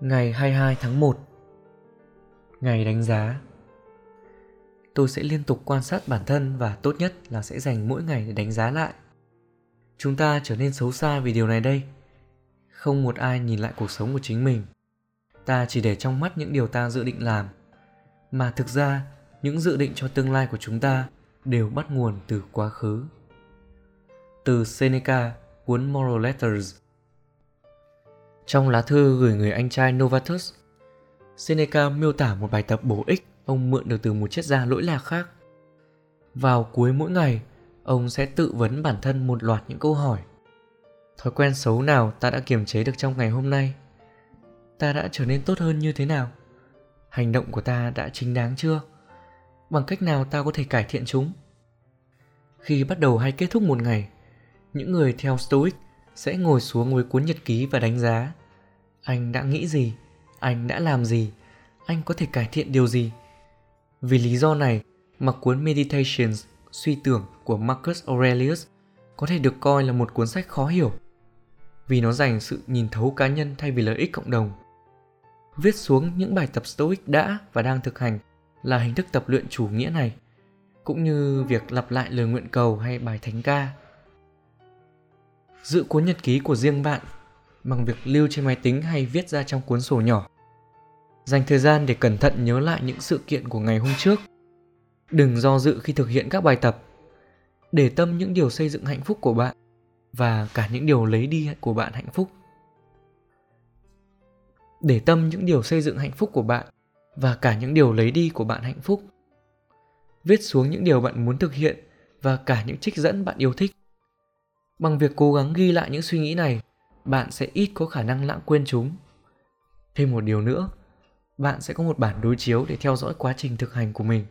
Ngày 22 tháng 1 Ngày đánh giá Tôi sẽ liên tục quan sát bản thân và tốt nhất là sẽ dành mỗi ngày để đánh giá lại. Chúng ta trở nên xấu xa vì điều này đây. Không một ai nhìn lại cuộc sống của chính mình. Ta chỉ để trong mắt những điều ta dự định làm. Mà thực ra, những dự định cho tương lai của chúng ta đều bắt nguồn từ quá khứ. Từ Seneca, cuốn Moral Letters trong lá thư gửi người anh trai Novatus, Seneca miêu tả một bài tập bổ ích ông mượn được từ một triết gia lỗi lạc khác. Vào cuối mỗi ngày, ông sẽ tự vấn bản thân một loạt những câu hỏi. Thói quen xấu nào ta đã kiềm chế được trong ngày hôm nay? Ta đã trở nên tốt hơn như thế nào? Hành động của ta đã chính đáng chưa? Bằng cách nào ta có thể cải thiện chúng? Khi bắt đầu hay kết thúc một ngày, những người theo Stoic sẽ ngồi xuống với cuốn nhật ký và đánh giá. Anh đã nghĩ gì? Anh đã làm gì? Anh có thể cải thiện điều gì? Vì lý do này mà cuốn meditations, suy tưởng của marcus aurelius có thể được coi là một cuốn sách khó hiểu, vì nó dành sự nhìn thấu cá nhân thay vì lợi ích cộng đồng. Viết xuống những bài tập stoic đã và đang thực hành là hình thức tập luyện chủ nghĩa này, cũng như việc lặp lại lời nguyện cầu hay bài thánh ca giữ cuốn nhật ký của riêng bạn bằng việc lưu trên máy tính hay viết ra trong cuốn sổ nhỏ. Dành thời gian để cẩn thận nhớ lại những sự kiện của ngày hôm trước. Đừng do dự khi thực hiện các bài tập. Để tâm những điều xây dựng hạnh phúc của bạn và cả những điều lấy đi của bạn hạnh phúc. Để tâm những điều xây dựng hạnh phúc của bạn và cả những điều lấy đi của bạn hạnh phúc. Viết xuống những điều bạn muốn thực hiện và cả những trích dẫn bạn yêu thích Bằng việc cố gắng ghi lại những suy nghĩ này, bạn sẽ ít có khả năng lãng quên chúng. Thêm một điều nữa, bạn sẽ có một bản đối chiếu để theo dõi quá trình thực hành của mình.